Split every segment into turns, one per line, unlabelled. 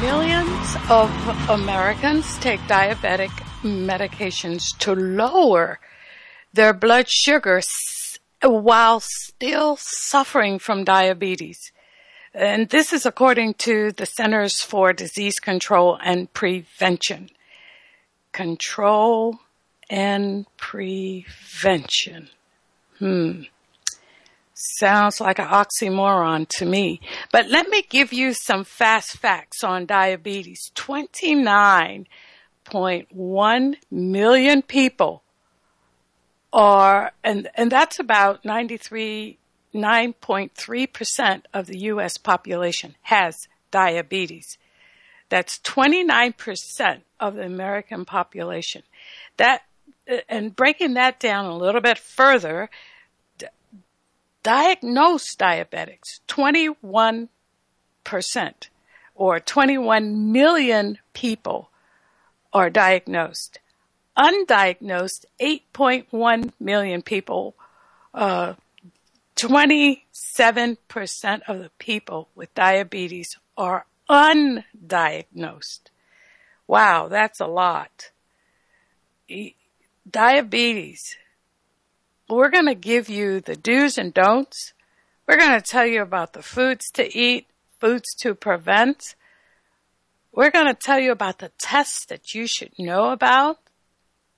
Millions of Americans take diabetic medications to lower their blood sugar while still suffering from diabetes. And this is according to the Centers for Disease Control and Prevention. Control and prevention. Hmm. Sounds like an oxymoron to me. But let me give you some fast facts on diabetes. 29.1 million people are, and, and that's about 93, 9.3% of the U.S. population has diabetes. That's 29% of the American population. That, and breaking that down a little bit further, diagnosed diabetics, 21% or 21 million people are diagnosed. Undiagnosed, 8.1 million people, uh, 27% of the people with diabetes are undiagnosed. Wow, that's a lot. E- Diabetes. We're going to give you the do's and don'ts. We're going to tell you about the foods to eat, foods to prevent. We're going to tell you about the tests that you should know about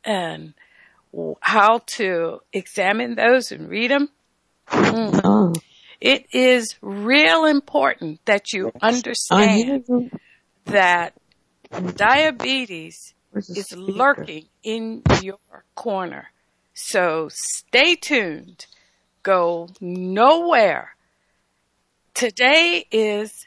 and how to examine those and read them.
Oh,
It is real important that you understand that diabetes is lurking in your corner. So stay tuned. Go nowhere. Today is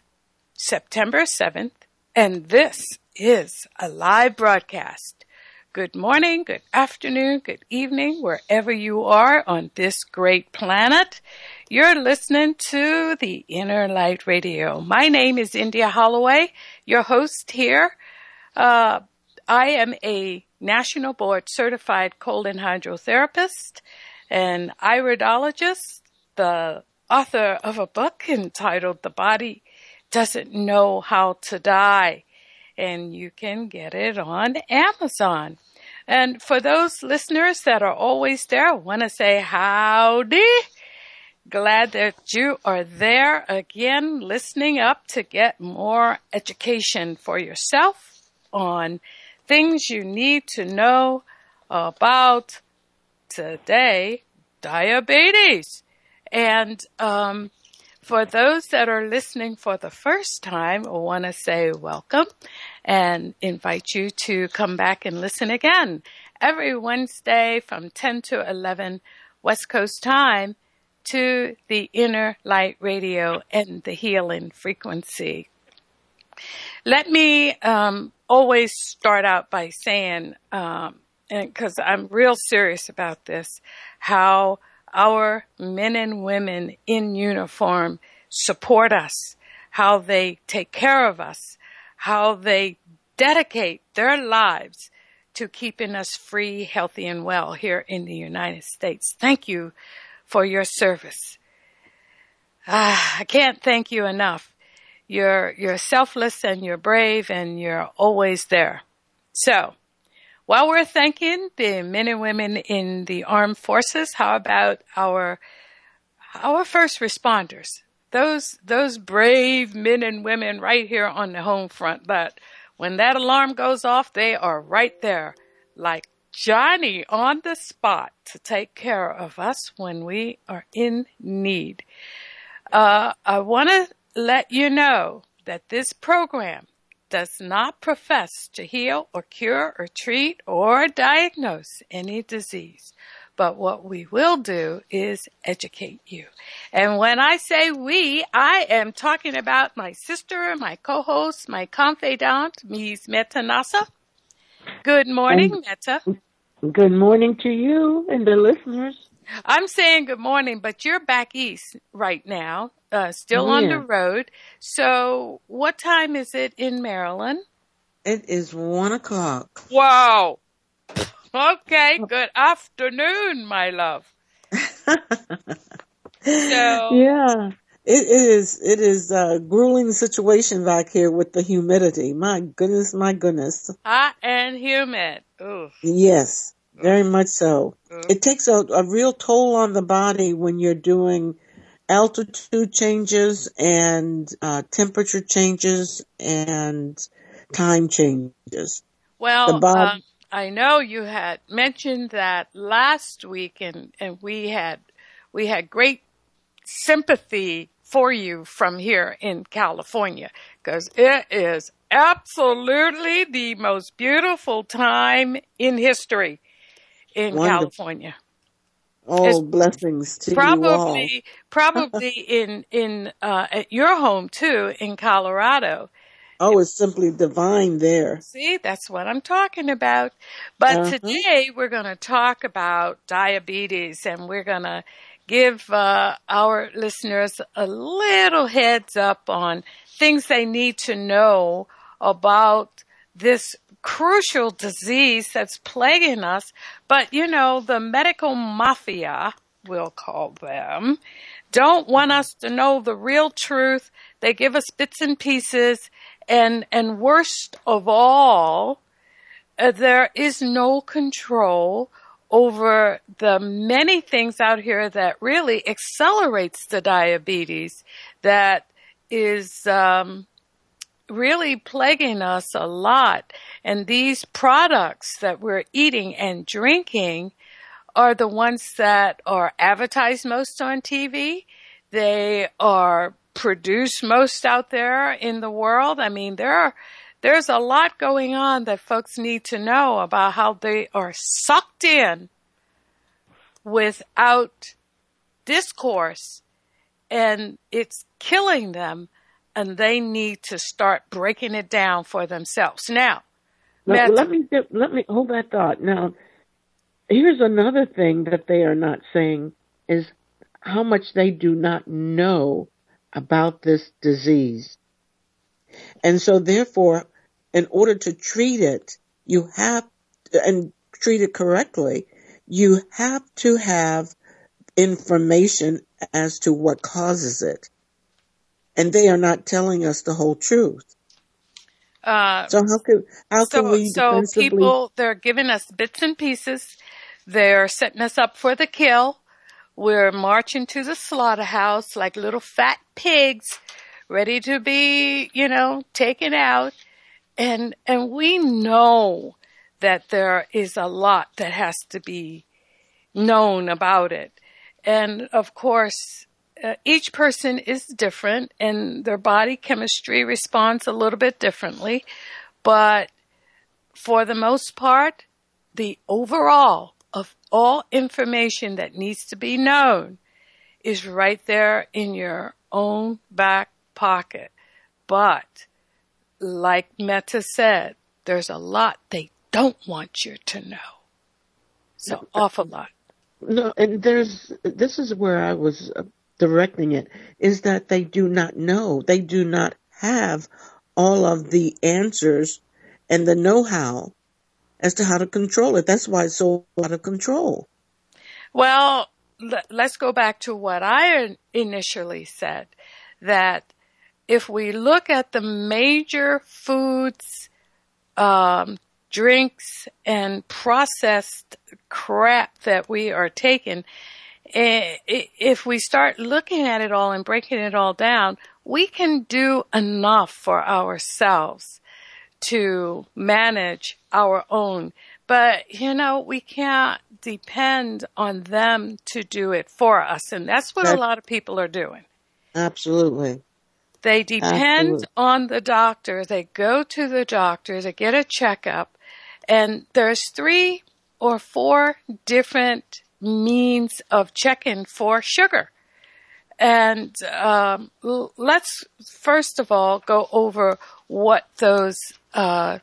September 7th, and this is a live broadcast. Good morning, good afternoon, good evening, wherever you are on this great planet. You're listening to the Innerlight Radio. My name is India Holloway, your host here. Uh, I am a national board certified colon hydrotherapist and iridologist, the author of a book entitled The Body Doesn't Know How to Die. And you can get it on Amazon. And for those listeners that are always there, I want to say howdy. Glad that you are there again, listening up to get more education for yourself on things you need to know about today, diabetes. And um, for those that are listening for the first time, I want to say welcome and invite you to come back and listen again every Wednesday from 10 to 11 West Coast time to the Innerlight Radio and the Healing Frequency. Let me um, always start out by saying, um, because I'm real serious about this, how our men and women in uniform support us, how they take care of us, how they dedicate their lives to keeping us free, healthy, and well here in the United States. Thank you for your service. Ah, I can't thank you enough. You're, you're selfless and you're brave and you're always there. So, while we're thanking the men and women in the armed forces, how about our, our first responders? Those, those brave men and women right here on the home front that when that alarm goes off, they are right there like Johnny on the spot to take care of us when we are in need. Uh, I want to let you know that this program does not profess to heal or cure or treat or diagnose any disease. But what we will do is educate you. And when I say we, I am talking about my sister, my co-host, my confidant, Ms. Metanassa. Good morning,
And-
Meta.
Good morning to you and the listeners.
I'm saying good morning, but you're back east right now, uh, still on the road. So what time is it in Maryland?
It is one o'clock.
Wow. Okay, good afternoon, my love. So,
Yeah.
It is it is a grueling situation back here with the humidity. My goodness, my goodness.
hot and humid. Ooh.
Yes, very much so.
Mm.
It takes a, a real toll on the body when you're doing altitude changes and uh, temperature changes and time changes.
Well, um, I know you had mentioned that last week, and and we had we had great sympathy for you from here in California because it is absolutely the most beautiful time in history in
Wonderful.
California.
Oh, blessings to you all.
Probably, probably in in uh, at your home too in Colorado.
Oh, it's simply divine there.
See, that's what I'm talking about. But
Uh-huh.
today we're going to talk about diabetes and we're going to give uh, our listeners a little heads up on things they need to know about this crucial disease that's plaguing us. But you know, the medical mafia, we'll call them, don't want us to know the real truth. They give us bits and pieces and, and worst of all, uh, there is no control over the many things out here that really accelerates the diabetes that is um, really plaguing us a lot. And these products that we're eating and drinking are the ones that are advertised most on TV. They are produced most out there in the world. I mean, there are there's a lot going on that folks need to know about how they are sucked in without discourse and it's killing them and they need to start breaking it down for themselves. Now,
Now, let me let me hold that thought. Now, here's another thing that they are not saying is how much they do not know about this disease.
And so therefore, in order to treat it, you have, and treat it correctly, you have to have information as to what causes it. And they are not telling us the whole truth.
uh,
So how can, how can
so,
we
so
defensively,
people, they're giving us bits and pieces. They're setting us up for the kill. We're marching to the slaughterhouse like little fat pigs, ready to be, you know, taken out. And, and we know that there is a lot that has to be known about it. And of course, uh, each person is different and their body chemistry responds a little bit differently. But for the most part, the overall of all information that needs to be known is right there in your own back pocket. But like Meta said, there's a lot they don't want you to know. So awful lot.
No, and there's this is where I was uh, directing it
is that they do not know. They do not have all of the answers and the know-how as to how to control it. That's why it's so out of control.
Well, let's go back to what I initially said that if we look at the major foods, um, drinks, and processed crap that we are taking, Eh, if we start looking at it all and breaking it all down, we can do enough for ourselves to manage our own. But, you know, we can't depend on them to do it for us. And that's what a lot of people are doing.
Absolutely.
They depend
Absolutely.
on the doctor. They go to the doctor They get a checkup. And there's three or four different means of checking for sugar. And um, l- let's first of all go over what those uh,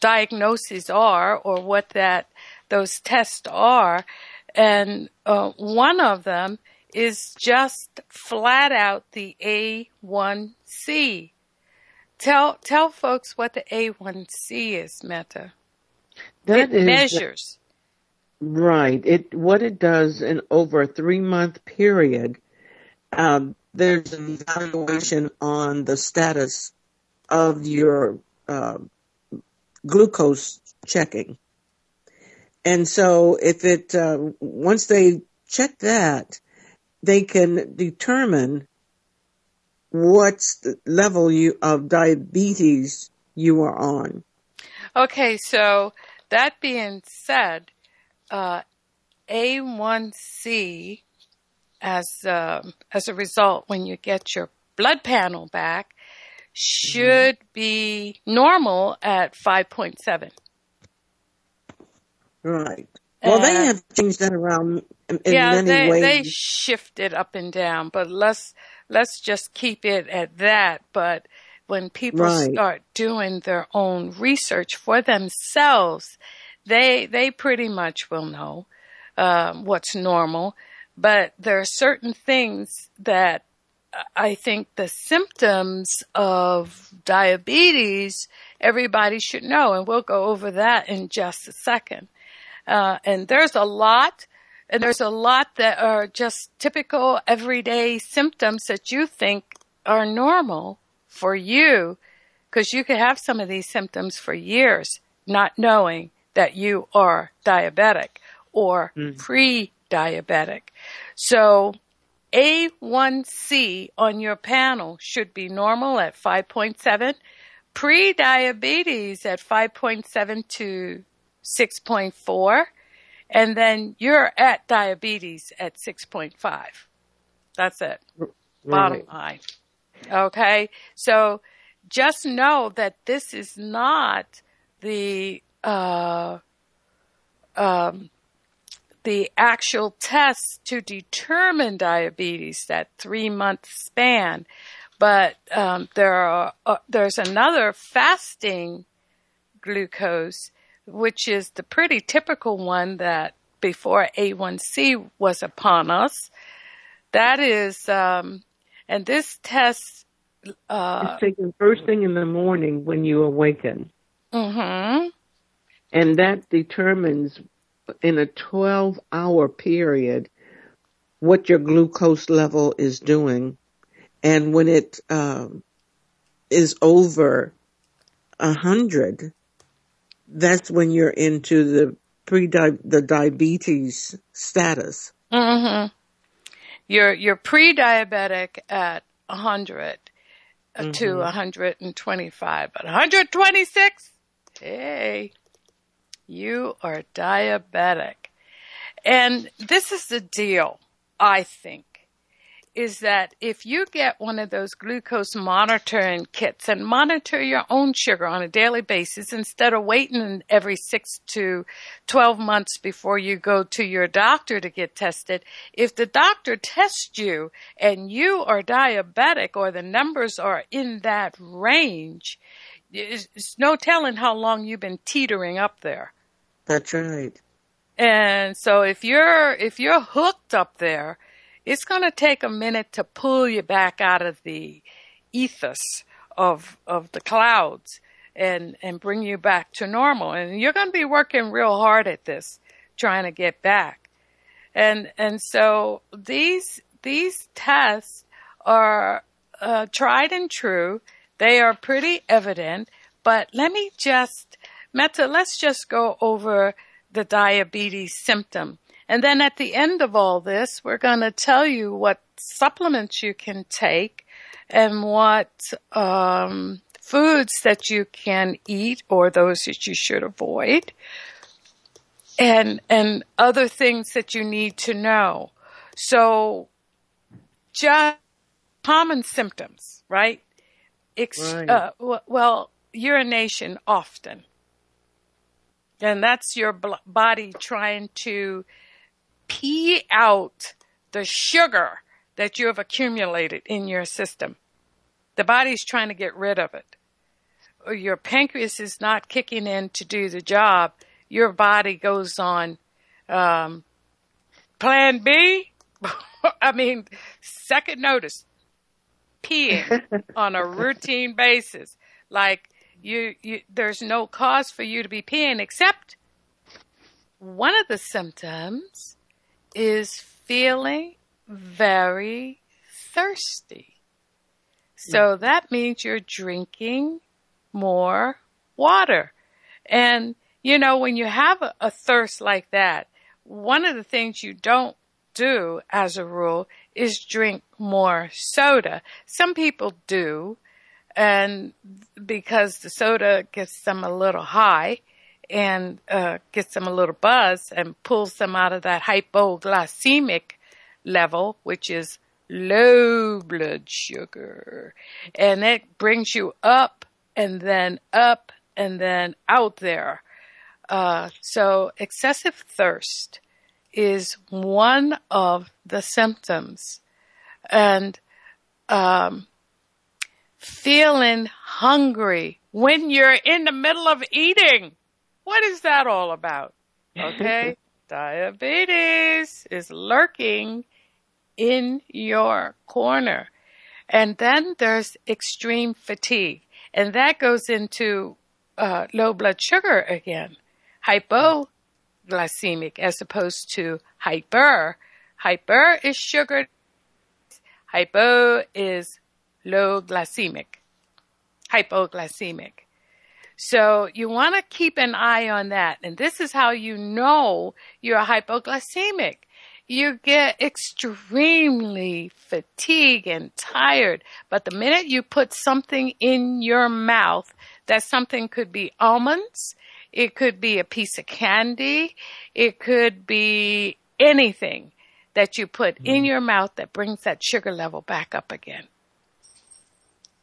diagnoses are or what that those tests are. And uh, one of them is just flat out the A1C. Tell tell folks what the A1C is, Meta.
That
it
is-
measures.
Right. It what it does in over a three month period.
Um, there's an evaluation on the status of your uh, glucose checking. And so if it, uh, once they check that, they can determine what's the level you, of diabetes you are on.
Okay, so that being said, uh, A1C, as um as a result, when you get your blood panel back, should be normal at 5.7.
Right. Well, they
Uh,
have changed that around in, in
yeah,
many
they
ways.
they shift it up and down, but let's let's just keep it at that. But when people
Right.
start doing their own research for themselves, they they pretty much will know um, what's normal. But there are certain things that I think the symptoms of diabetes everybody should know, and we'll go over that in just a second. Uh, and there's a lot, and there's a lot that are just typical everyday symptoms that you think are normal for you, because you could have some of these symptoms for years, not knowing that you are diabetic or mm. pre-diabetic. So A1C on your panel should be normal at 5.7, pre-diabetes at 5.7 to 6.4, and then you're at diabetes at 6.5. That's it. Bottom line. Okay. So just know that this is not the, uh, um, the actual tests to determine diabetes, that three month span. But um, there are, uh, there's another fasting glucose, which is the pretty typical one that before A1C was upon us. That is, um, and this test, uh,
It's taken first thing in the morning when you awaken.
mhm.
And that determines in a 12 hour period
what your glucose level is doing. And when it um, is over a hundred, that's when you're into the pre the diabetes status.
hmm You're you're pre-diabetic at 100 uh, to 125, but 126, hey, you are diabetic. And this is the deal, I think, is that if you get one of those glucose monitoring kits and monitor your own sugar on a daily basis instead of waiting every six to 12 months before you go to your doctor to get tested, if the doctor tests you and you are diabetic or the numbers are in that range, it's, it's no telling how long you've been teetering up there.
That's right.
And so if you're if you're hooked up there, it's going to take a minute to pull you back out of the ethos of of the clouds and and bring you back to normal. And you're going to be working real hard at this, trying to get back. And and so these these tests are uh, tried and true. They are pretty evident. But let me just Meta, let's just go over the diabetes symptom. And then at the end of all this, we're going to tell you what supplements you can take and what um, foods that you can eat or those that you should avoid and and other things that you need to know. So just common symptoms, right? Ex-
Right.
Uh, w- well, urination often. And that's your bl- body trying to pee out the sugar that you have accumulated in your system. The body's trying to get rid of it. Your pancreas is not kicking in to do the job. Your body goes on um, plan B. I mean, second notice, peeing on a routine basis. Like you, you, there's no cause for you to be peeing except one of the symptoms is feeling very thirsty. So that means you're drinking more water. And, you know, when you have a, a thirst like that, one of the things you don't do as a rule is drink more soda. Some people do, and because the soda gets them a little high and uh, gets them a little buzz and pulls them out of that hypoglycemic level, which is low blood sugar. And it brings you up and then up and then out there. Uh, so excessive thirst is one of the symptoms. And um, feeling hungry when you're in the middle of eating. What is that all about? Okay. Diabetes is lurking in your corner. And then there's extreme fatigue. And that goes into uh, low blood sugar again. Hypoglycemic as opposed to hyper. Hyper is sugar. Hypo is low glycemic. Hypoglycemic. So you want to keep an eye on that. And this is how you know you're hypoglycemic. You get extremely fatigued and tired. But the minute you put something in your mouth, that something could be almonds, it could be a piece of candy, it could be anything that you put in mm-hmm. your mouth that brings that sugar level back up again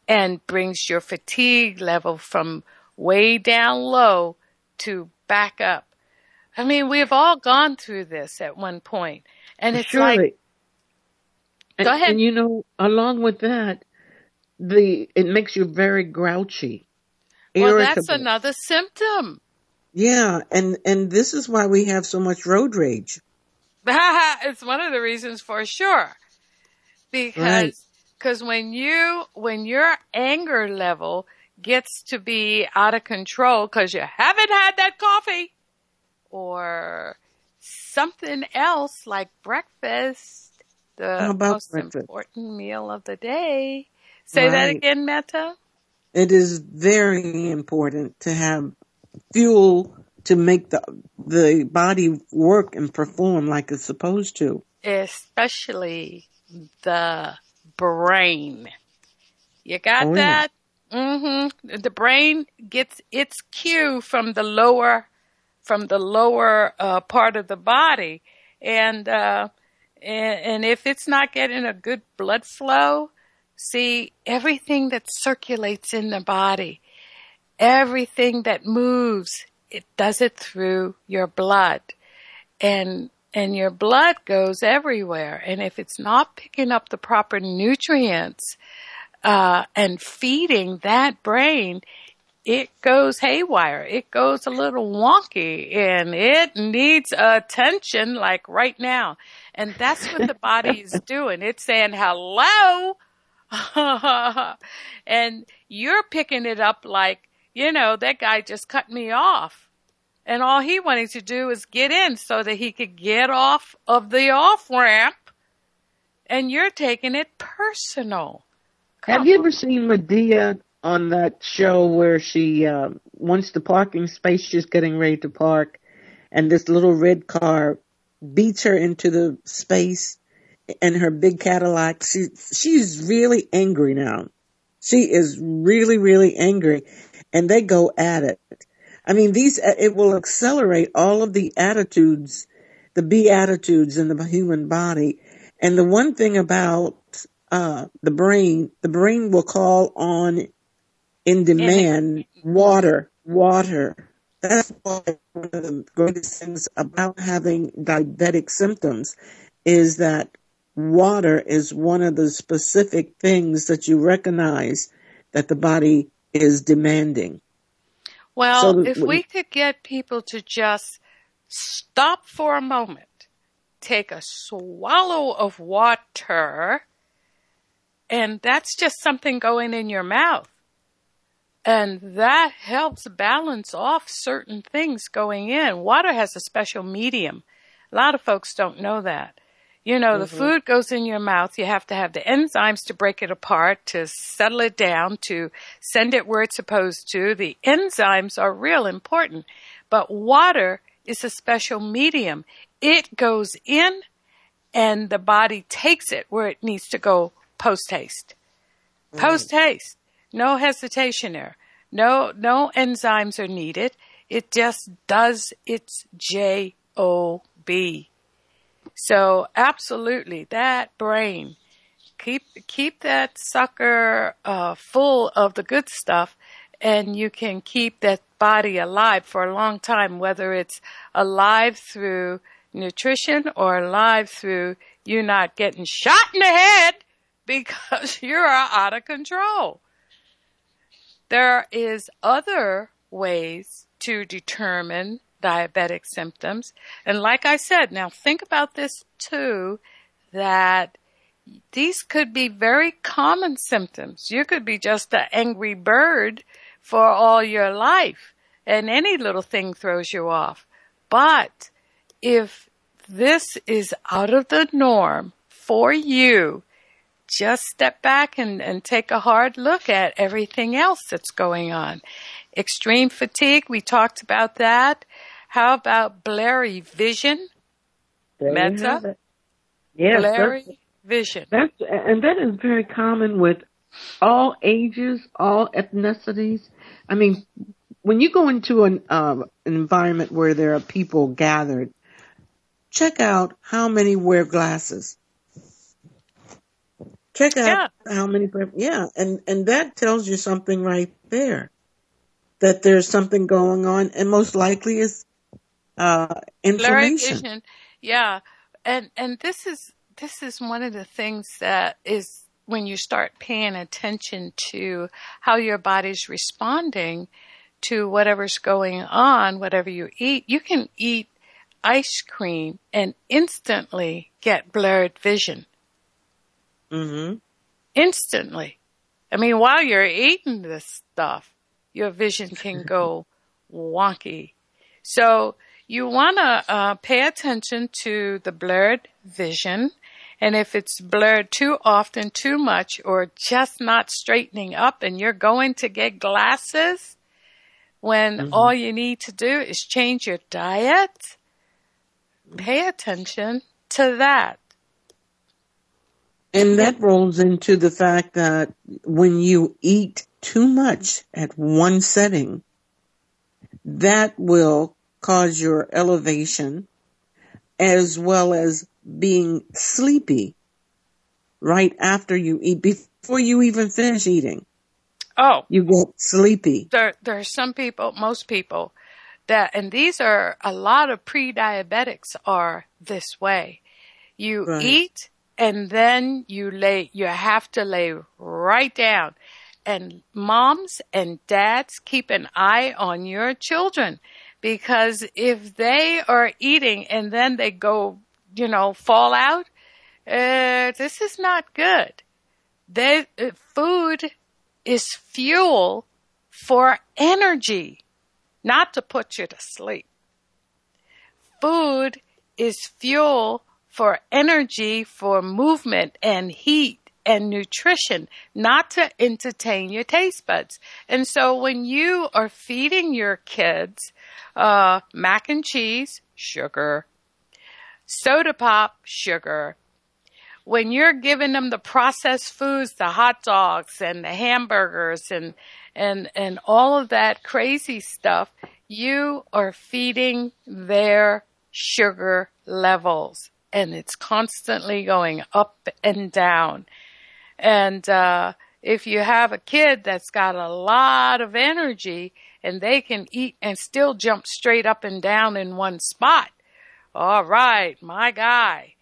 and brings your fatigue level from way down low to back up. I mean, we've all gone through this at one point, and it's
Surely.
like,
and,
Go ahead.
And you know, along with that, the it makes you very grouchy.
well, that's another symptom.
Yeah, and and this is why we have so much road rage.
it's one of the reasons for sure.
Right.
Because cause when you when your anger level gets to be out of control because you haven't had that coffee or something else like breakfast, the most
breakfast?
important meal of the day. Say that again, Meta.
It is very important to have fuel to make the the body work and perform like it's supposed to.
Especially the brain. You got
Oh, yeah.
that? Mm-hmm. The brain gets its cue from the lower, from the lower uh, part of the body, and uh, and, and if it's not getting a good blood flow, see everything that circulates in the body, everything that moves, it does it through your blood, and and your blood goes everywhere, and if it's not picking up the proper nutrients uh, and feeding that brain, it goes haywire. It goes a little wonky and it needs attention like right now. And that's what the body is doing. It's saying, hello. and you're picking it up like, you know, that guy just cut me off. And all he wanted to do is get in so that he could get off of the off ramp. And you're taking it personal.
Have you ever seen Madea on that show where she uh, once the parking space she's getting ready to park, and this little red car beats her into the space, and her big Cadillac. She she's really angry now. She is really really angry, and they go at it. I mean, these it will accelerate all of the attitudes, the beatitudes in the human body. And the one thing about uh, the brain, the brain will call on in demand water, water,
That's why one of the greatest things about having diabetic symptoms is that water is one of the specific things that you recognize that the body is demanding.
Well,
So
if we could get people to just stop for a moment, take a swallow of water, and that's just something going in your mouth. And that helps balance off certain things going in. Water has a special medium. A lot of folks don't know that. You know, the mm-hmm. food goes in your mouth. You have to have the enzymes to break it apart, to settle it down, to send it where it's supposed to. The enzymes are real important, but water is a special medium. It goes in and the body takes it where it needs to go post haste. Mm-hmm. Post haste. No hesitation there. No, no enzymes are needed. It just does its J-O-B. So absolutely, that brain, keep, keep that sucker, uh, full of the good stuff and you can keep that body alive for a long time, whether it's alive through nutrition or alive through you not getting shot in the head because you're out of control. There is other ways to determine diabetic symptoms. And like I said, now think about this too, that these could be very common symptoms. You could be just an angry bird for all your life and any little thing throws you off. But if this is out of the norm for you, just step back and, and take a hard look at everything else that's going on. Extreme fatigue, we talked about that. How about blurry vision?
There
Meta?
Yes,
blurry vision.
that's and that is very common with all ages, all ethnicities. I mean, when you go into an um, an environment where there are people gathered, check out how many wear glasses. Check out how many, yeah, and and that tells you something right there, that there's something going on, and most likely is uh,
vision. Yeah. And and this is this is one of the things that is when you start paying attention to how your body's responding to whatever's going on, whatever you eat, you can eat ice cream and instantly get blurred vision.
Mm-hmm.
Instantly. I mean, while you're eating this stuff, your vision can go wonky. So you want to uh, pay attention to the blurred vision. And if it's blurred too often, too much, or just not straightening up and you're going to get glasses when all you need to do is change your diet, pay attention to that.
And that rolls into the fact that when you eat too much at one setting, that will cause your elevation as well as being sleepy right after you eat, before you even finish eating.
Oh,
You get sleepy.
there there are some people, most people that and these are a lot of pre-diabetics are this way. You
Right.
eat and then you lay you have to lay right down. And moms and dads keep an eye on your children because if they are eating and then they go, you know, fall out, uh, this is not good. They, uh, food is fuel for energy, not to put you to sleep. Food is fuel for energy, for movement and heat and nutrition, not to entertain your taste buds. And so when you are feeding your kids, uh, mac and cheese, sugar, soda pop, sugar, when you're giving them the processed foods, the hot dogs and the hamburgers and and and all of that crazy stuff, you are feeding their sugar levels and it's constantly going up and down. And uh if you have a kid that's got a lot of energy and they can eat and still jump straight up and down in one spot. All right, my guy.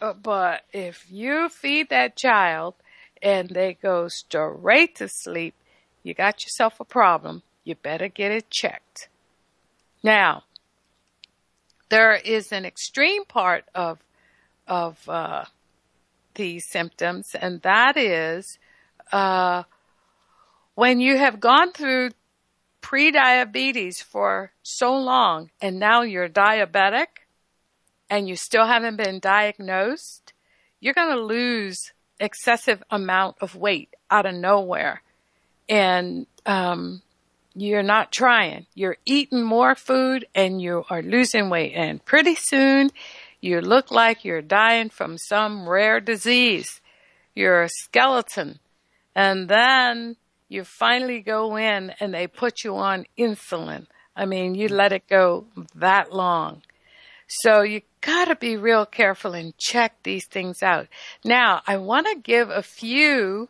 Uh, but if you feed that child and they go straight to sleep, you got yourself a problem. You better get it checked. Now, there is an extreme part of of uh, these symptoms, and that is uh, when you have gone through pre-diabetes for so long, and now you're diabetic, and you still haven't been diagnosed, you're going to lose excessive amount of weight out of nowhere, and um, you're not trying. You're eating more food and you are losing weight. And pretty soon you look like you're dying from some rare disease. You're a skeleton. And then you finally go in and they put you on insulin. I mean, you let it go that long. So you gotta be real careful and check these things out. Now, I want to give a few,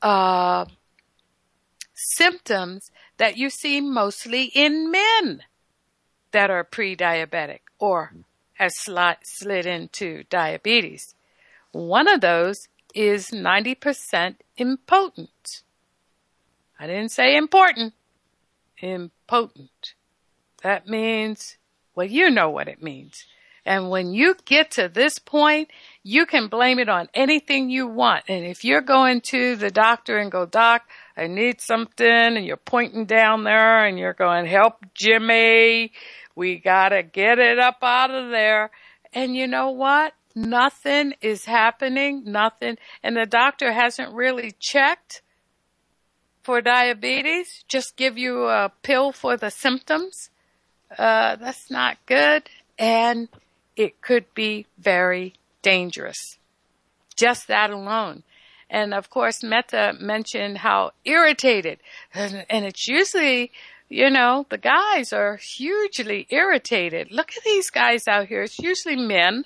uh, symptoms that you see mostly in men that are pre-diabetic or slid, slid into diabetes. One of those is 90% impotent. I didn't say important. Impotent. That means, well, you know what it means. And when you get to this point, you can blame it on anything you want. And if you're going to the doctor and go, doc, I need something and you're pointing down there and you're going, help Jimmy. We gotta get it up out of there. And you know what? Nothing is happening. Nothing. And the doctor hasn't really checked for diabetes. Just give you a pill for the symptoms. Uh, that's not good. And it could be very dangerous. Just that alone. And of course, Meta mentioned how irritated, and, and it's usually, you know, the guys are hugely irritated. Look at these guys out here. It's usually men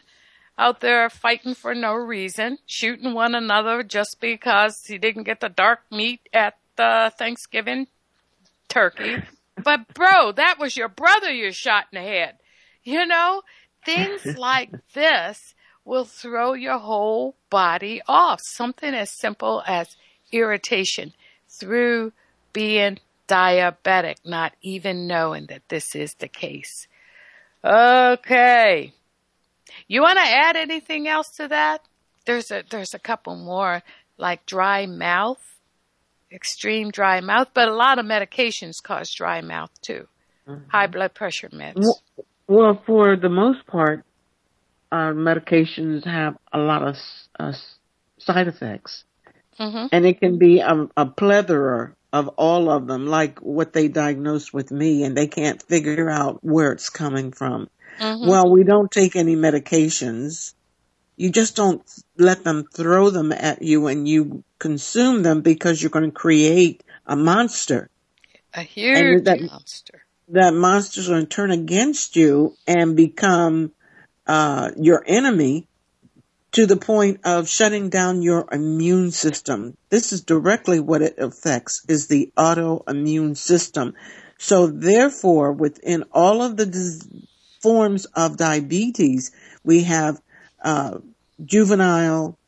out there fighting for no reason, shooting one another just because he didn't get the dark meat at the Thanksgiving turkey. But bro, that was your brother you shot in the head. You know, things like this will throw your whole body off. Something as simple as irritation through being diabetic, not even knowing that this is the case. Okay. You want to add anything else to that? There's a, there's a couple more like dry mouth, extreme dry mouth, but a lot of medications cause dry mouth too. Mm-hmm. High blood pressure meds.
Well, for the most part, uh, medications have a lot of uh, side effects. Mm-hmm. And it can be a, a plethora of all of them, like what they diagnosed with me, and they can't figure out where it's coming from. Mm-hmm. Well, we don't take any medications. You just don't let them throw them at you and you consume them because you're going to create a monster.
A huge that, monster.
That monster's going to turn against you and become uh, your enemy to the point of shutting down your immune system. This is directly what it affects is the autoimmune system. So therefore, within all of the dis- forms of diabetes, we have uh, juvenile,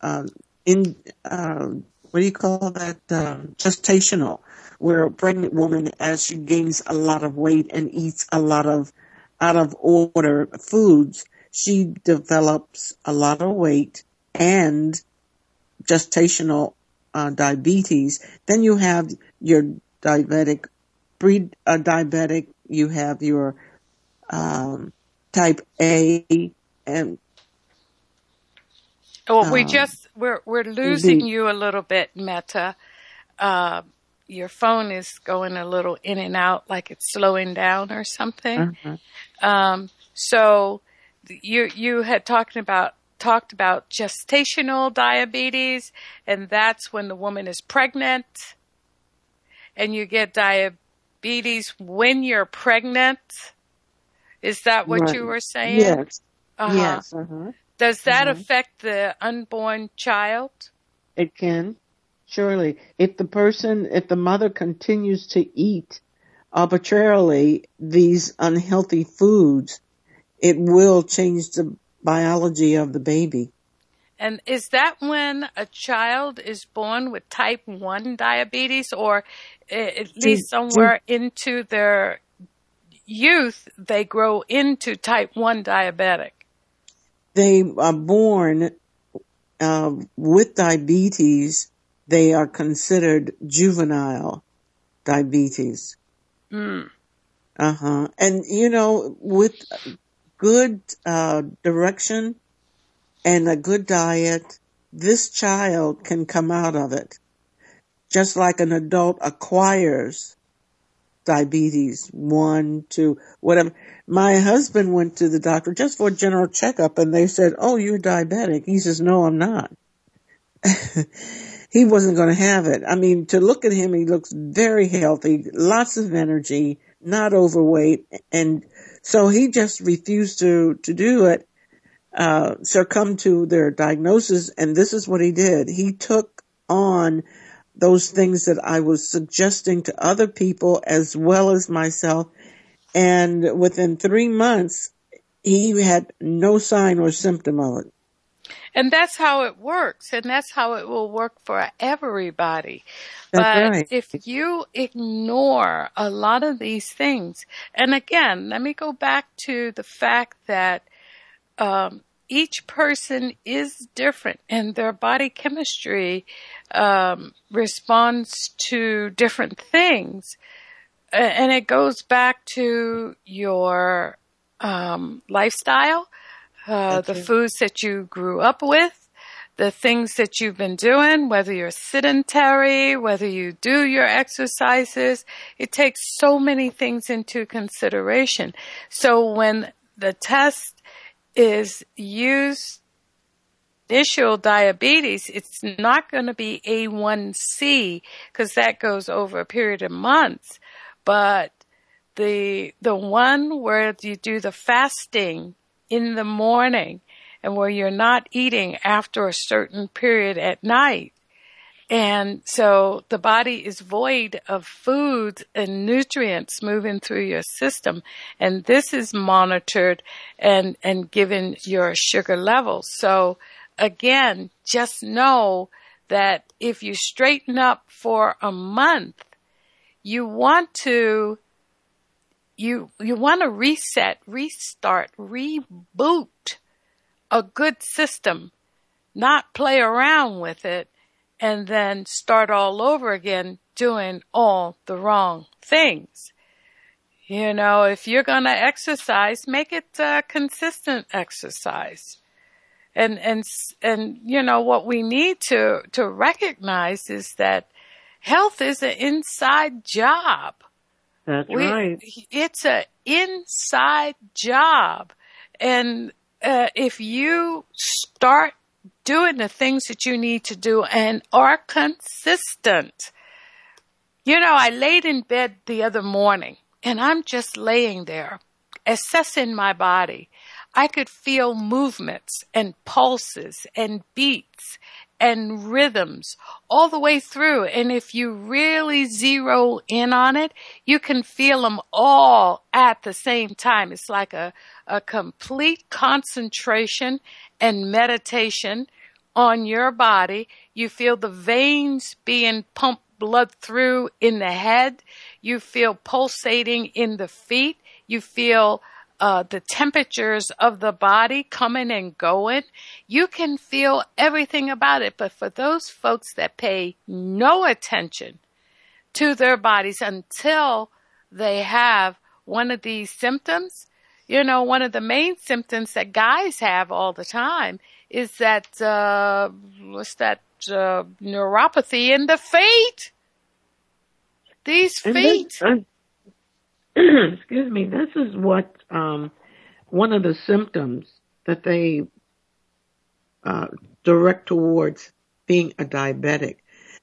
uh, in uh, what do you call that? Um, gestational, where a pregnant woman, as she gains a lot of weight and eats a lot of out of order foods, she develops a lot of weight and gestational uh, diabetes. Then you have your diabetic, pre-diabetic, uh, you have your um, type A and
well, we um, just we're we're losing the, you a little bit, Meta. Uh, your phone is going a little in and out, like it's slowing down or something. Uh-huh. Um, so you you had talked about talked about gestational diabetes, and that's when the woman is pregnant, and you get diabetes when you're pregnant. Is that what right. you were saying?
Yes. Uh-huh. Yes. Uh-huh.
Does that uh-huh. affect the unborn child?
It can.
surely. If the person, if the mother continues to eat arbitrarily these unhealthy foods, it will change the biology of the baby.
And is that when a child is born with type 1 diabetes or at least somewhere into their youth they grow into type 1 diabetic?
They are born uh, with diabetes. They are considered juvenile diabetes.
Mm.
Uh huh. And you know, with good uh, direction and a good diet, this child can come out of it. Just like an adult acquires diabetes, one, two, whatever. My husband went to the doctor just for a general checkup and they said, oh, you're diabetic. He says, no, I'm not. he wasn't going to have it. I mean, to look at him, he looks very healthy, lots of energy, not overweight. And so he just refused to, to do it, uh, succumb to their diagnosis. And this is what he did. He took on those things that I was suggesting to other people as well as myself. And within three months, he had no sign or symptom of it.
And that's how it works, and that's how it will work for everybody.
That's
but
right.
if you ignore a lot of these things, and again, let me go back to the fact that um, each person is different, and their body chemistry um, responds to different things, and it goes back to your um, lifestyle uh, the foods that you grew up with, the things that you've been doing, whether you're sedentary, whether you do your exercises. It takes so many things into consideration. So when the test is used initial diabetes, it's not going to be A1C because that goes over a period of months. But the, the one where you do the fasting in the morning and where you're not eating after a certain period at night. And so the body is void of foods and nutrients moving through your system. And this is monitored and, and given your sugar levels. So again, just know that if you straighten up for a month, you want to you you want to reset, restart, reboot a good system, not play around with it and then start all over again doing all the wrong things. You know, if you're going to exercise, make it uh, consistent exercise. And and and you know what we need to to recognize is that health is an inside job.
That's
We,
right.
it's a inside job. And uh, if you start doing the things that you need to do and are consistent, you know, I laid in bed the other morning and I'm just laying there assessing my body. I could feel movements and pulses and beats and rhythms all the way through. And if you really zero in on it, you can feel them all at the same time. It's like a, a complete concentration and meditation on your body. You feel the veins being pumped blood through in the head. You feel pulsating in the feet. You feel uh, the temperatures of the body coming and going. You can feel everything about it. But for those folks that pay no attention to their bodies until they have one of these symptoms, you know, one of the main symptoms that guys have all the time is that, uh, what's that, uh, neuropathy in the feet. These feet.
this- uh, excuse me, this is what um, one of the symptoms that they uh, direct towards being a diabetic.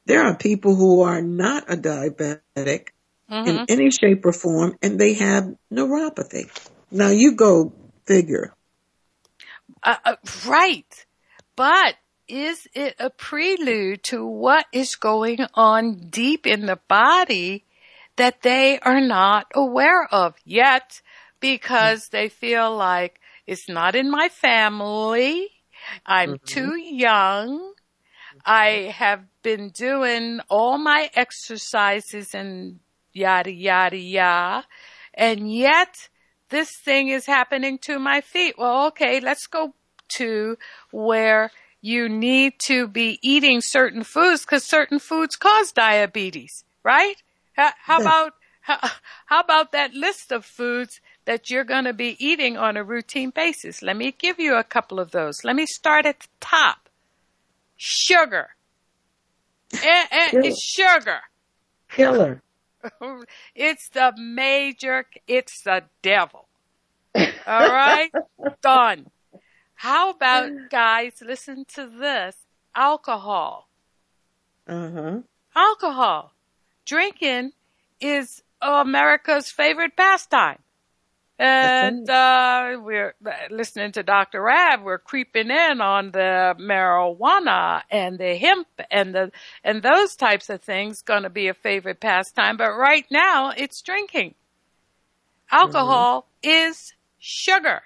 There are people who are not a diabetic in
Mhm.
any shape or form, and they have neuropathy. Now you go figure.
Uh, uh, right. But is it a prelude to what is going on deep in the body that they are not aware of yet because they feel like it's not in my family. I'm mm-hmm. too young. I mm-hmm. have been doing all my exercises and yada, yada, yada. And yet this thing is happening to my feet. Well, okay, let's go to where you need to be eating certain foods because certain foods cause diabetes, right? How, how about how, how about that list of foods that you're going to be eating on a routine basis? Let me give you a couple of those. Let me start at the top. Sugar. And, and it's sugar.
Killer.
It's the major, it's the devil. All right? Done. How about, guys, listen to this alcohol.
Uh huh.
Alcohol. Drinking is America's favorite pastime. And uh, we're listening to Dr. Rab. We're creeping in on the marijuana and the hemp and the and those types of things. Going to be a favorite pastime, but right now it's drinking. Alcohol is sugar.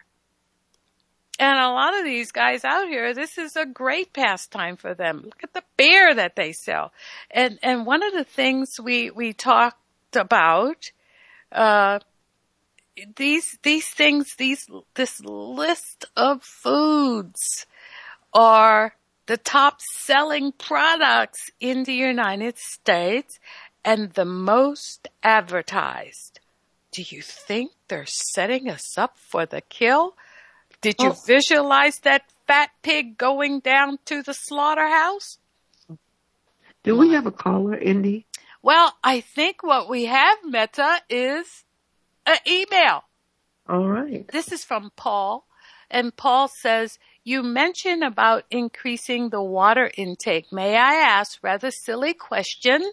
And a lot of these guys out here, this is a great pastime for them. Look at the beer that they sell. And and one of the things we we talked about uh these these things these this list of foods are the top selling products in the United States and the most advertised. Do you think they're setting us up for the kill? Did you
Oh.
visualize that fat pig going down to the slaughterhouse?
Do we have a caller, Indy?
Well, I think what we have, Meta, is an email.
All right.
This is from Paul. And Paul says, you mentioned about increasing the water intake. May I ask, rather silly question,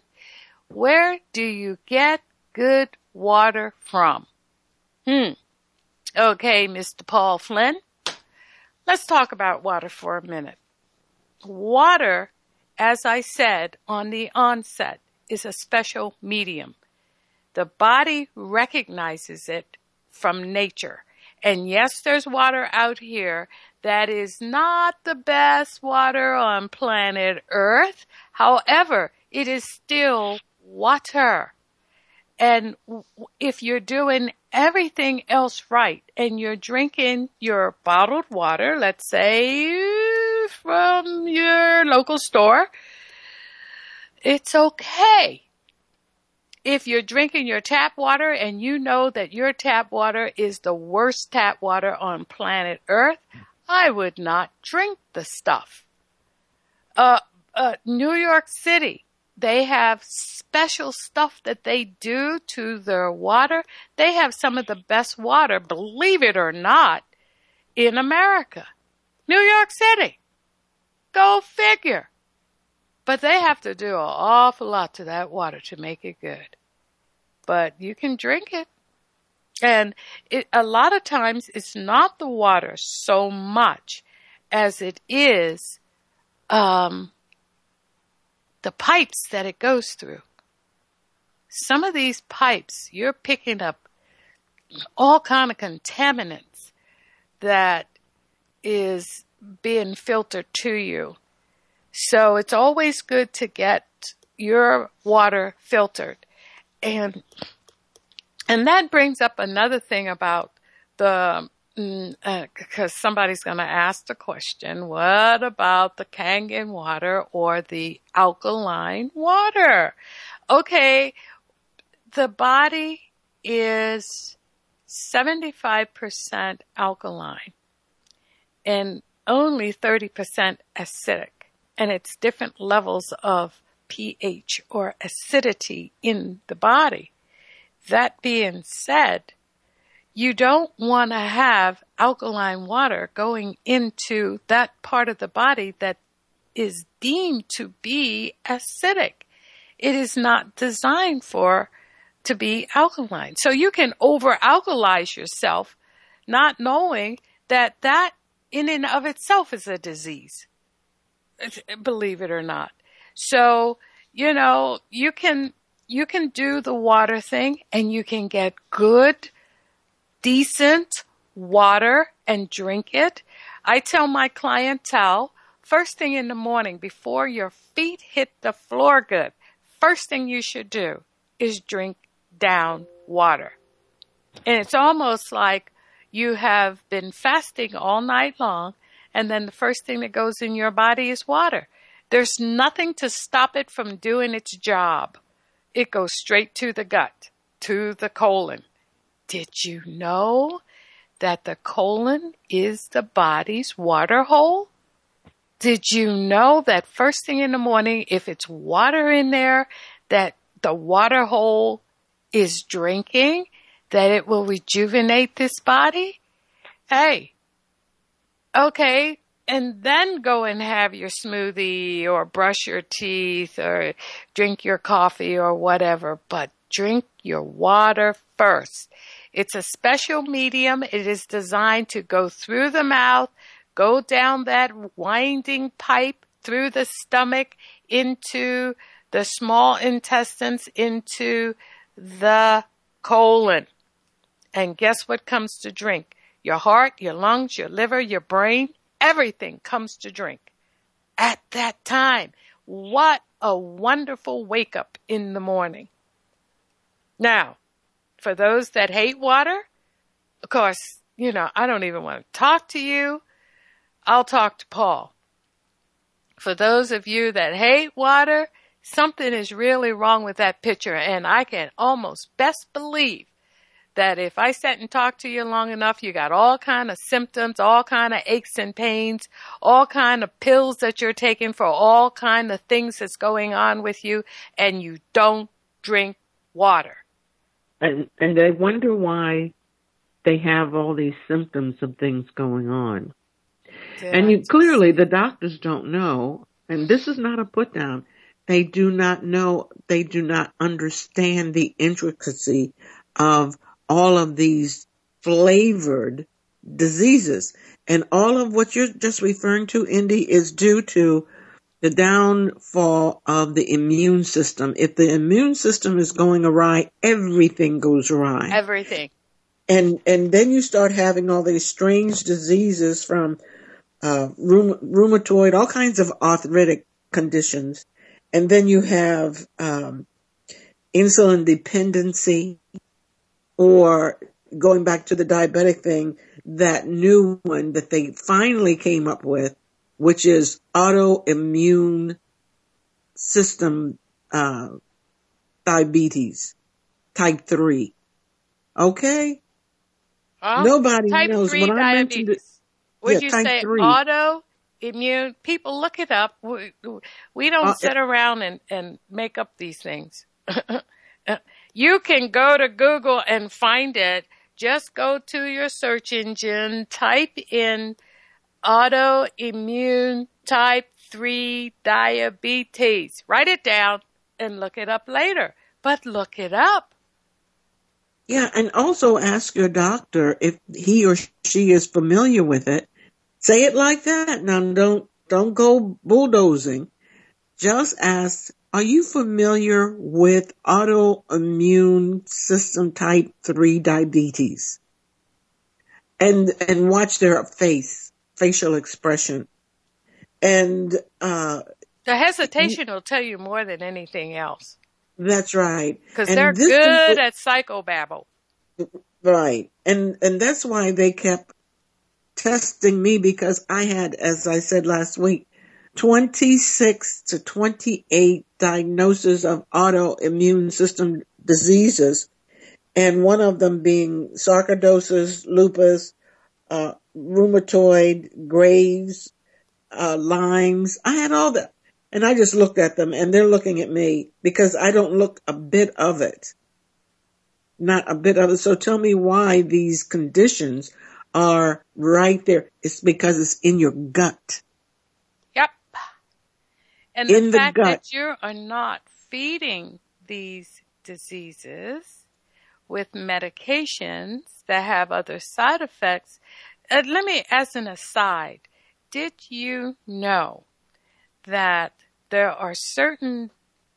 where do you get good water from? Hmm. Okay, Mr. Paul Flynn. Let's talk about water for a minute. Water, as I said on the onset, is a special medium. The body recognizes it from nature. And yes, there's water out here that is not the best water on planet Earth. However, it is still water. And if you're doing everything else right and you're drinking your bottled water, let's say from your local store, it's okay. If you're drinking your tap water and you know that your tap water is the worst tap water on planet Earth, I would not drink the stuff. Uh, uh, New York City, they have special stuff that they do to their water. They have some of the best water, believe it or not, in America. New York City. Go figure. But they have to do an awful lot to that water to make it good. But you can drink it. And it, a lot of times it's not the water so much as it is, um, the pipes that it goes through. Some of these pipes, you're picking up all kind of contaminants that is being filtered to you. So it's always good to get your water filtered. And and that brings up another thing about the because uh, somebody's going to ask the question, what about the Kangen water or the alkaline water? Okay, the body is 75% alkaline and only 30% acidic. And it's different levels of pH or acidity in the body. That being said, you don't want to have alkaline water going into that part of the body that is deemed to be acidic. It is not designed for to be alkaline. So you can over alkalize yourself not knowing that that in and of itself is a disease. Believe it or not. So, you know, you can you can do the water thing and you can get good decent water and drink it. I tell my clientele first thing in the morning before your feet hit the floor good, first thing you should do is drink down water. And it's almost like you have been fasting all night long and then the first thing that goes in your body is water. There's nothing to stop it from doing its job. It goes straight to the gut, to the colon. Did you know that the colon is the body's water hole? Did you know that first thing in the morning, if it's water in there, that the water hole is drinking, that it will rejuvenate this body? Hey, okay, and then go and have your smoothie or brush your teeth or drink your coffee or whatever, but drink your water first. It's a special medium. It is designed to go through the mouth, go down that winding pipe through the stomach into the small intestines into the colon. And guess what comes to drink? Your heart, your lungs, your liver, your brain, everything comes to drink at that time. What a wonderful wake up in the morning. Now, for those that hate water, of course, you know, I don't even want to talk to you. I'll talk to Paul. For those of you that hate water, something is really wrong with that picture and I can almost best believe that if I sat and talked to you long enough, you got all kind of symptoms, all kind of aches and pains, all kind of pills that you're taking for all kind of things that's going on with you, and you don't drink water.
And and I wonder why they have all these symptoms of things going on.
Did
and you clearly the doctors don't know, and this is not a put down. They do not know, they do not understand the intricacy of all of these flavored diseases. And all of what you're just referring to, Indy, is due to the downfall of the immune system. If the immune system is going awry, everything goes awry
everything.
and and then you start having all these strange diseases from uh, rheum- rheumatoid, all kinds of arthritic conditions, and then you have um, insulin dependency, or going back to the diabetic thing, that new one that they finally came up with, which is autoimmune system uh, diabetes, type three. Okay.
Huh?
Nobody
type
knows.
three
When I mentioned it-
diabetes. Would
Yeah,
you
type
say
three.
auto immune? People look it up. We, we don't
Uh,
sit around and, and make up these things. you can go to Google and find it. Just go to your search engine, type in autoimmune type 3 diabetes. Write it down and look it up later. But look it up.
Yeah, and also ask your doctor if he or she is familiar with it. Say it like that. Now don't don't go bulldozing. Just ask, are you familiar with autoimmune system type 3 diabetes? And and watch their face, facial expression. And uh
The hesitation will tell you more than anything else.
that's right.
Because they're good at psychobabble.
Right. And and that's why they kept testing me because I had, as I said last week, 26 to 28 diagnoses of autoimmune system diseases and one of them being sarcoidosis, lupus, uh, rheumatoid, Graves, uh, Lyme's. I had all that. And I just looked at them and they're looking at me because I don't look a bit of it not a bit of it. So tell me why these conditions are right there. It's because it's in your gut.
Yep. And
In
the
the
fact
gut.
that you are not feeding these diseases with medications that have other side effects. Uh, let me, as an aside, did you know that there are certain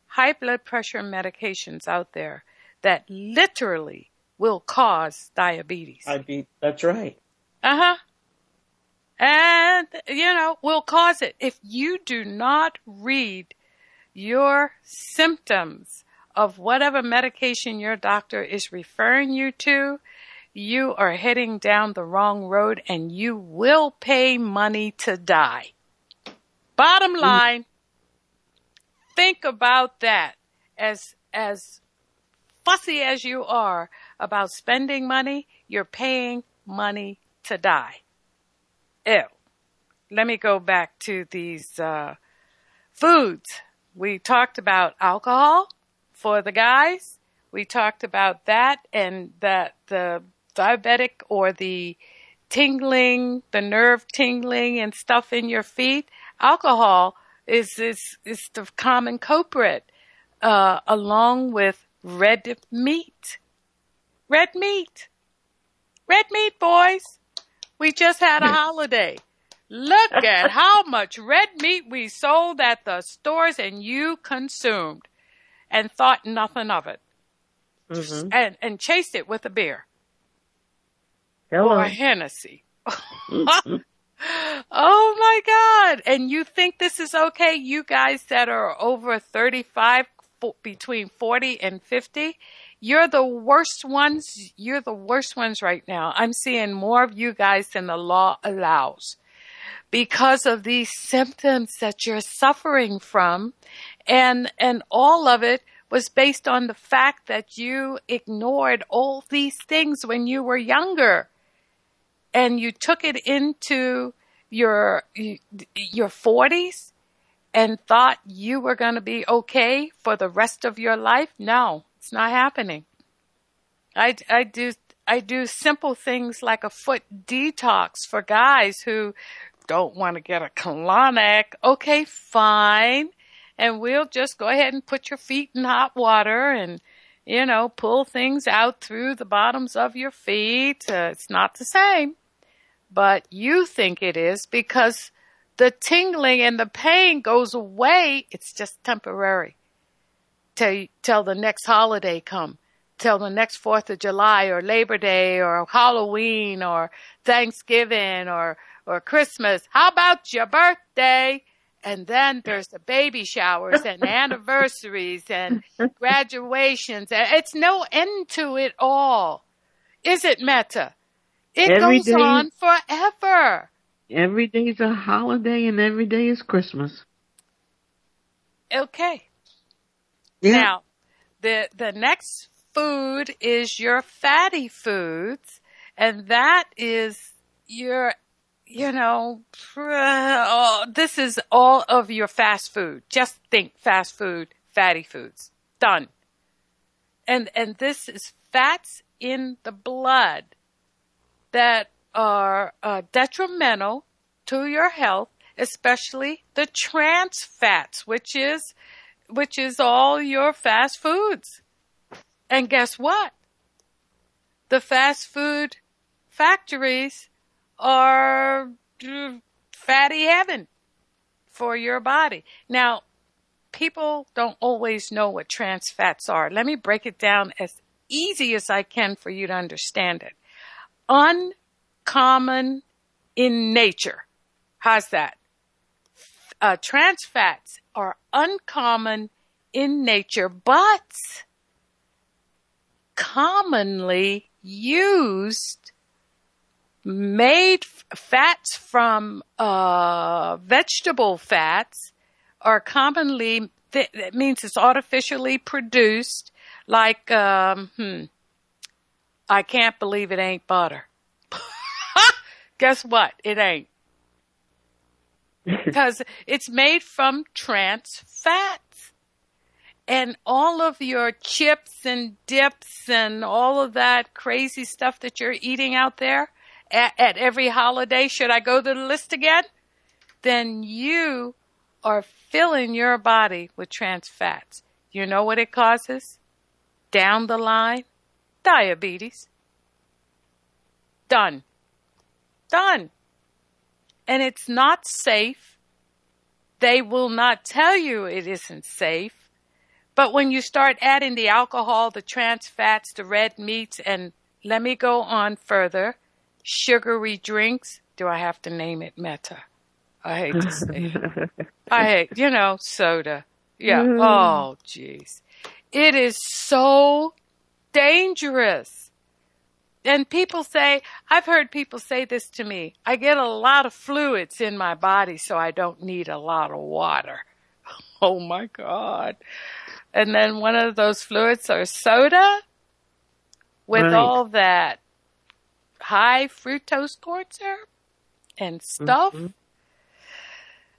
high blood pressure medications out there that literally will cause diabetes.
I be that's right.
Uh huh. And, you know, will cause it. If you do not read your symptoms of whatever medication your doctor is referring you to, you are heading down the wrong road and you will pay money to die. Bottom mm. line, think about that as, as fussy as you are about spending money, you're paying money to die. Ew. Let me go back to these, uh, foods. We talked about alcohol for the guys. We talked about that and that the diabetic or the tingling, the nerve tingling and stuff in your feet. Alcohol is, is, is the common culprit, uh, along with red meat. Red meat. Red meat, boys. We just had a holiday. Look at how much red meat we sold at the stores and you consumed and thought nothing of it.
Mm-hmm.
And, and chased it with a beer
Hello.
or a Hennessy. oh my God. And you think this is okay? You guys that are over 35, between 40 and 50, you're the worst ones. You're the worst ones right now. I'm seeing more of you guys than the law allows because of these symptoms that you're suffering from. And, and all of it was based on the fact that you ignored all these things when you were younger and you took it into your, your forties and thought you were going to be okay for the rest of your life. No, it's not happening. I, I do, I do simple things like a foot detox for guys who don't want to get a colonic. Okay, fine. And we'll just go ahead and put your feet in hot water and, you know, pull things out through the bottoms of your feet. Uh, it's not the same, but you think it is because the tingling and the pain goes away. It's just temporary till, till the next holiday come, till the next 4th of July or Labor Day or Halloween or Thanksgiving or, or Christmas. How about your birthday? And then there's the baby showers and anniversaries and graduations. It's no end to it all. Is it, Meta? It
Every
goes
day-
on forever.
Every day is a holiday and every day is Christmas.
Okay.
Yeah.
Now, the the next food is your fatty foods, and that is your, you know, oh, this is all of your fast food. Just think fast food, fatty foods. Done. And and this is fats in the blood that are uh, detrimental to your health, especially the trans fats, which is which is all your fast foods. And guess what? The fast food factories are mm, fatty heaven for your body. Now, people don't always know what trans fats are. Let me break it down as easy as I can for you to understand it. Uncommon in nature. How's that? Uh, trans fats are uncommon in nature, but commonly used made fats from uh, vegetable fats are commonly th- that means it's artificially produced like um hmm I can't believe it ain't butter. Guess what? It ain't. Because it's made from trans fats. And all of your chips and dips and all of that crazy stuff that you're eating out there at, at every holiday, should I go to the list again? Then you are filling your body with trans fats. You know what it causes? Down the line, diabetes. Done. Done. And it's not safe they will not tell you it isn't safe. But when you start adding the alcohol, the trans fats, the red meats, and let me go on further, sugary drinks, do I have to name it Meta? I hate to say it. I hate, you know, soda. Yeah. Mm. Oh, jeez. It is so dangerous. And people say, I've heard people say this to me. I get a lot of fluids in my body, so I don't need a lot of water. Oh my God. And then one of those fluids are soda with
Right.
all that high fructose corn syrup and stuff. Mm-hmm.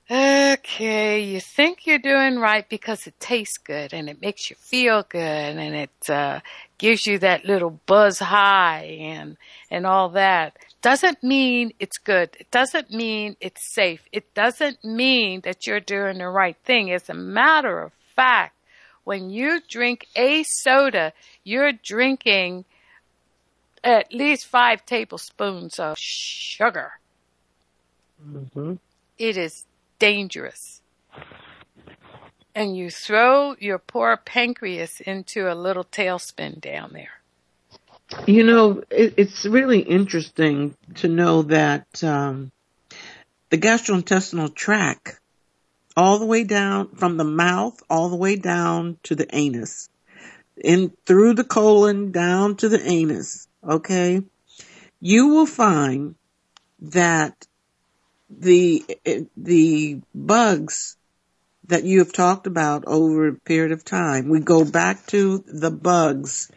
Okay, you think you're doing right because it tastes good and it makes you feel good and it uh, gives you that little buzz high and and all that. Doesn't mean it's good. It doesn't mean it's safe. It doesn't mean that you're doing the right thing. As a matter of fact, when you drink a soda, you're drinking at least five tablespoons of sugar. It is dangerous. And you throw your poor pancreas into a little tailspin down there.
You know, it, it's really interesting to know that um, the gastrointestinal tract, all the way down from the mouth, all the way down to the anus, in through the colon down to the anus. Okay, you will find that the the bugs that you have talked about over a period of time. We go back to the bugs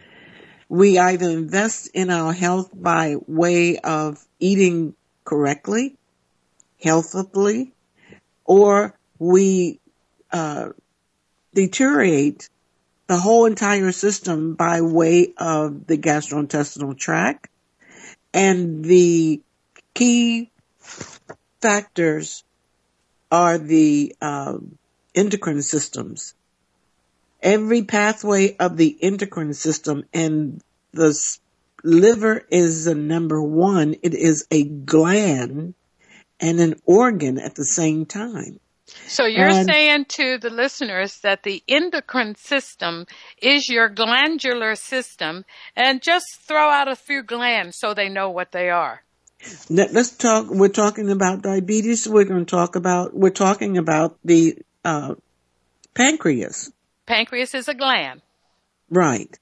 we either invest in our health by way of eating correctly, healthily, or we uh, deteriorate the whole entire system by way of the gastrointestinal tract. And the key factors are the um, endocrine systems every pathway of the endocrine system and the liver is the number one. It is a gland and an organ at the same time.
So you're
And-
saying to the listeners that the endocrine system is your glandular system and just throw out a few glands so they know what they are.
Let, us talk, we're talking about diabetes. We're going to talk about, we're talking about the, uh, pancreas.
Pancreas is a gland.
Right.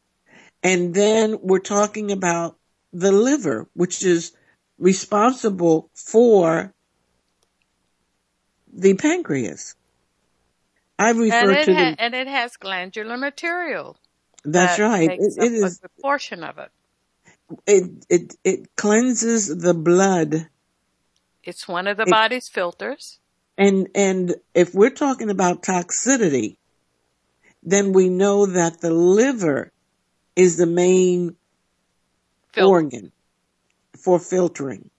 And then we're talking about the liver, which is responsible for the pancreas. I
And
refer
it,
to
ha-
the,
and it has glandular material.
that's
that
right. It, it is,
a portion of it.
It, it, it cleanses the blood.
It's one of the
It-
body's filters.
And, and if we're talking about toxicity, then we know that the liver is the main
Filter.
organ for filtering.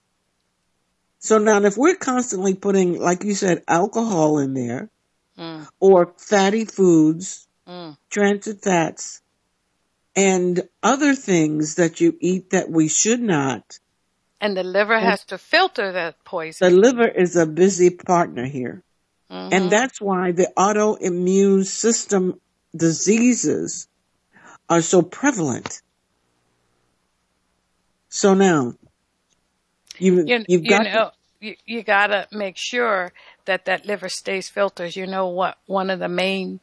So now if we're constantly putting, like you said, alcohol in there
Mm,
or fatty foods,
mm.
trans fats, and other things that you eat that we should not,
And the liver has to filter that poison.
the liver is a busy partner here.
Mhm.
And that's why the autoimmune system diseases are so prevalent. So now, you,
you,
you've
you
got
know, you, you gotta make sure that that liver stays filtered. You know what one of the main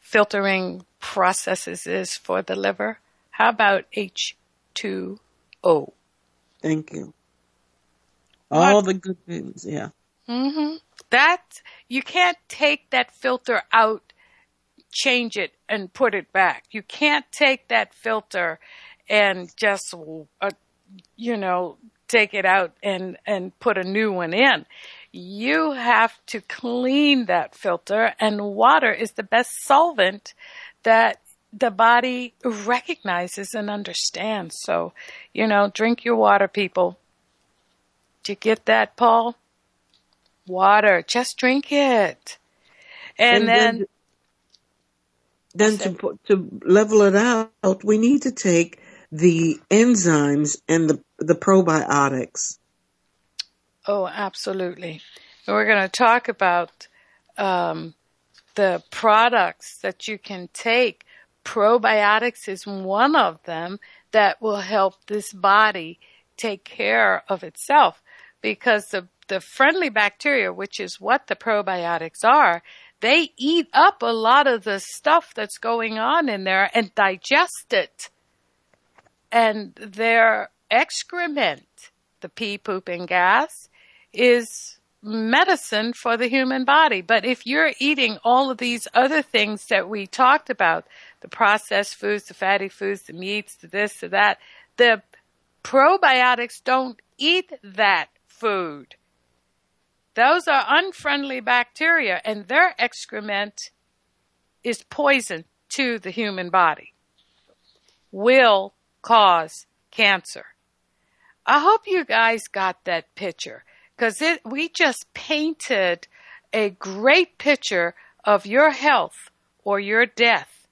filtering processes is for the liver? How about H2O?
Thank you.
What?
All the good things, yeah.
Mm-hmm. That you can't take that filter out, change it, and put it back. You can't take that filter and just, uh, you know, take it out and and put a new one in. You have to clean that filter, and water is the best solvent that the body recognizes and understands. So, you know, drink your water, people. Do you get that, Paul? Water. Just drink it. And, then,
then to to level it out, we need to take the enzymes and the the probiotics.
oh, absolutely. And we're going to talk about um, the products that you can take. Probiotics is one of them that will help this body take care of itself because the, the friendly bacteria, which is what the probiotics are, they eat up a lot of the stuff that's going on in there and digest it. And their excrement, the pee, poop, and gas, is medicine for the human body. But if you're eating all of these other things that we talked about, the processed foods, the fatty foods, the meats, the this, the that, the probiotics don't eat that food. Those are unfriendly bacteria and their excrement is poison to the human body. Will cause cancer. I hope you guys got that picture because we just painted a great picture of your health or your death.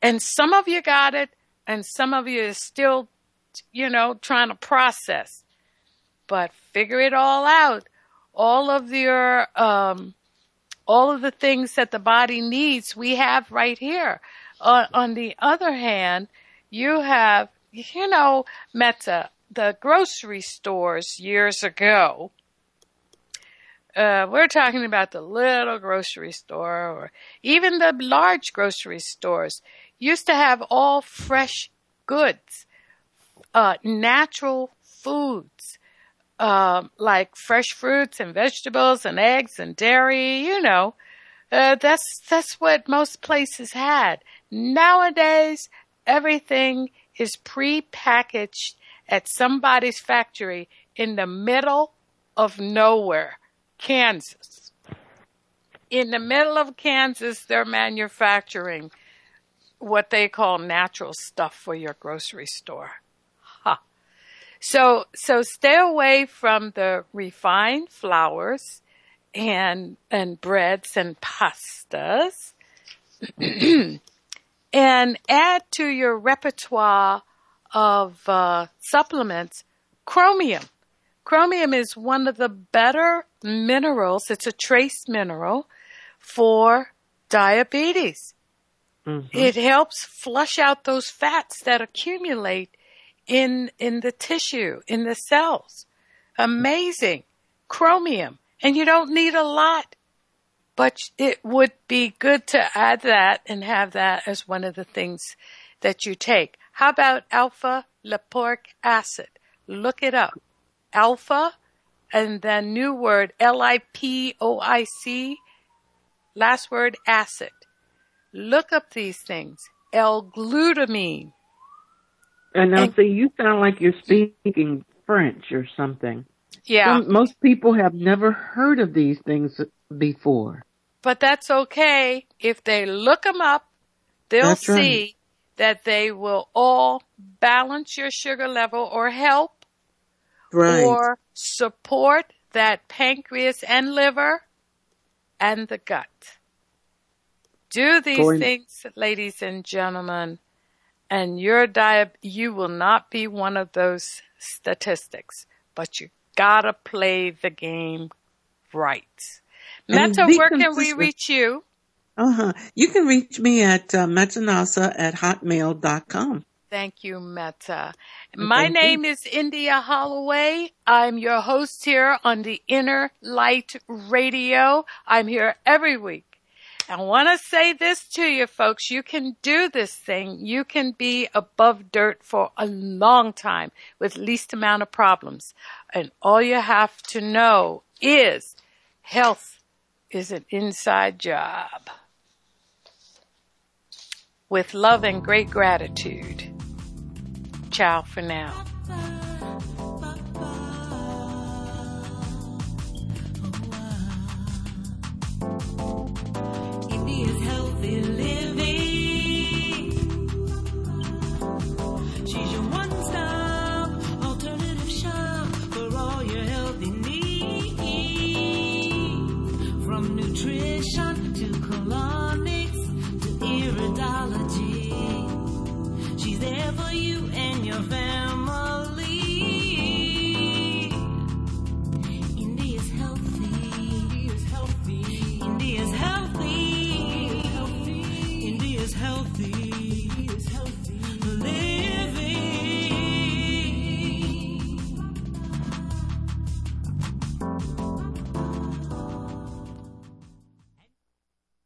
And some of you got it and some of you are still, you know, trying to process. But figure it all out. All of your, um, all of the things that the body needs, we have right here. Uh, on the other hand, you have, you know, Meta, the grocery stores years ago, uh, we're talking about the little grocery store or even the large grocery stores used to have all fresh goods, uh, natural foods, um, like fresh fruits and vegetables and eggs and dairy, you know. Uh, that's, that's what most places had. Nowadays, everything is pre-packaged at somebody's factory in the middle of nowhere, Kansas. In the middle of Kansas, they're manufacturing what they call natural stuff for your grocery store. So, so stay away from the refined flours and, and breads and pastas. and add to your repertoire of uh, supplements chromium. Chromium is one of the better minerals. It's a trace mineral for diabetes. Mm-hmm. It helps flush out those fats that accumulate in in the tissue, in the cells. Amazing. Chromium. And you don't need a lot. But it would be good to add that and have that as one of the things that you take. How about alpha lipoic acid? Look it up. Alpha and then new word L-I-P-O-I-C, last word acid. Look up these things. L-glutamine.
And now see, you sound like you're speaking French or something.
Yeah.
Some, most people have never heard of these things before.
But that's okay. If they look them up, they'll that's see right that they will all balance your sugar level or help
right.
or support that pancreas and liver and the gut. Do these Going. things, ladies and gentlemen, and your diet, you will not be one of those statistics, but you gotta play the game right. Meta, where can we reach you?
Uh-huh. You can reach me at uh, metanasa at hotmail.com.
Thank you, Meta. My Thank name you. is India Holloway. I'm your host here on the Inner Light Radio. I'm here every week. I want to say this to you folks. You can do this thing. You can be above dirt for a long time with least amount of problems. And all you have to know is health is an inside job with love and great gratitude. Ciao for now.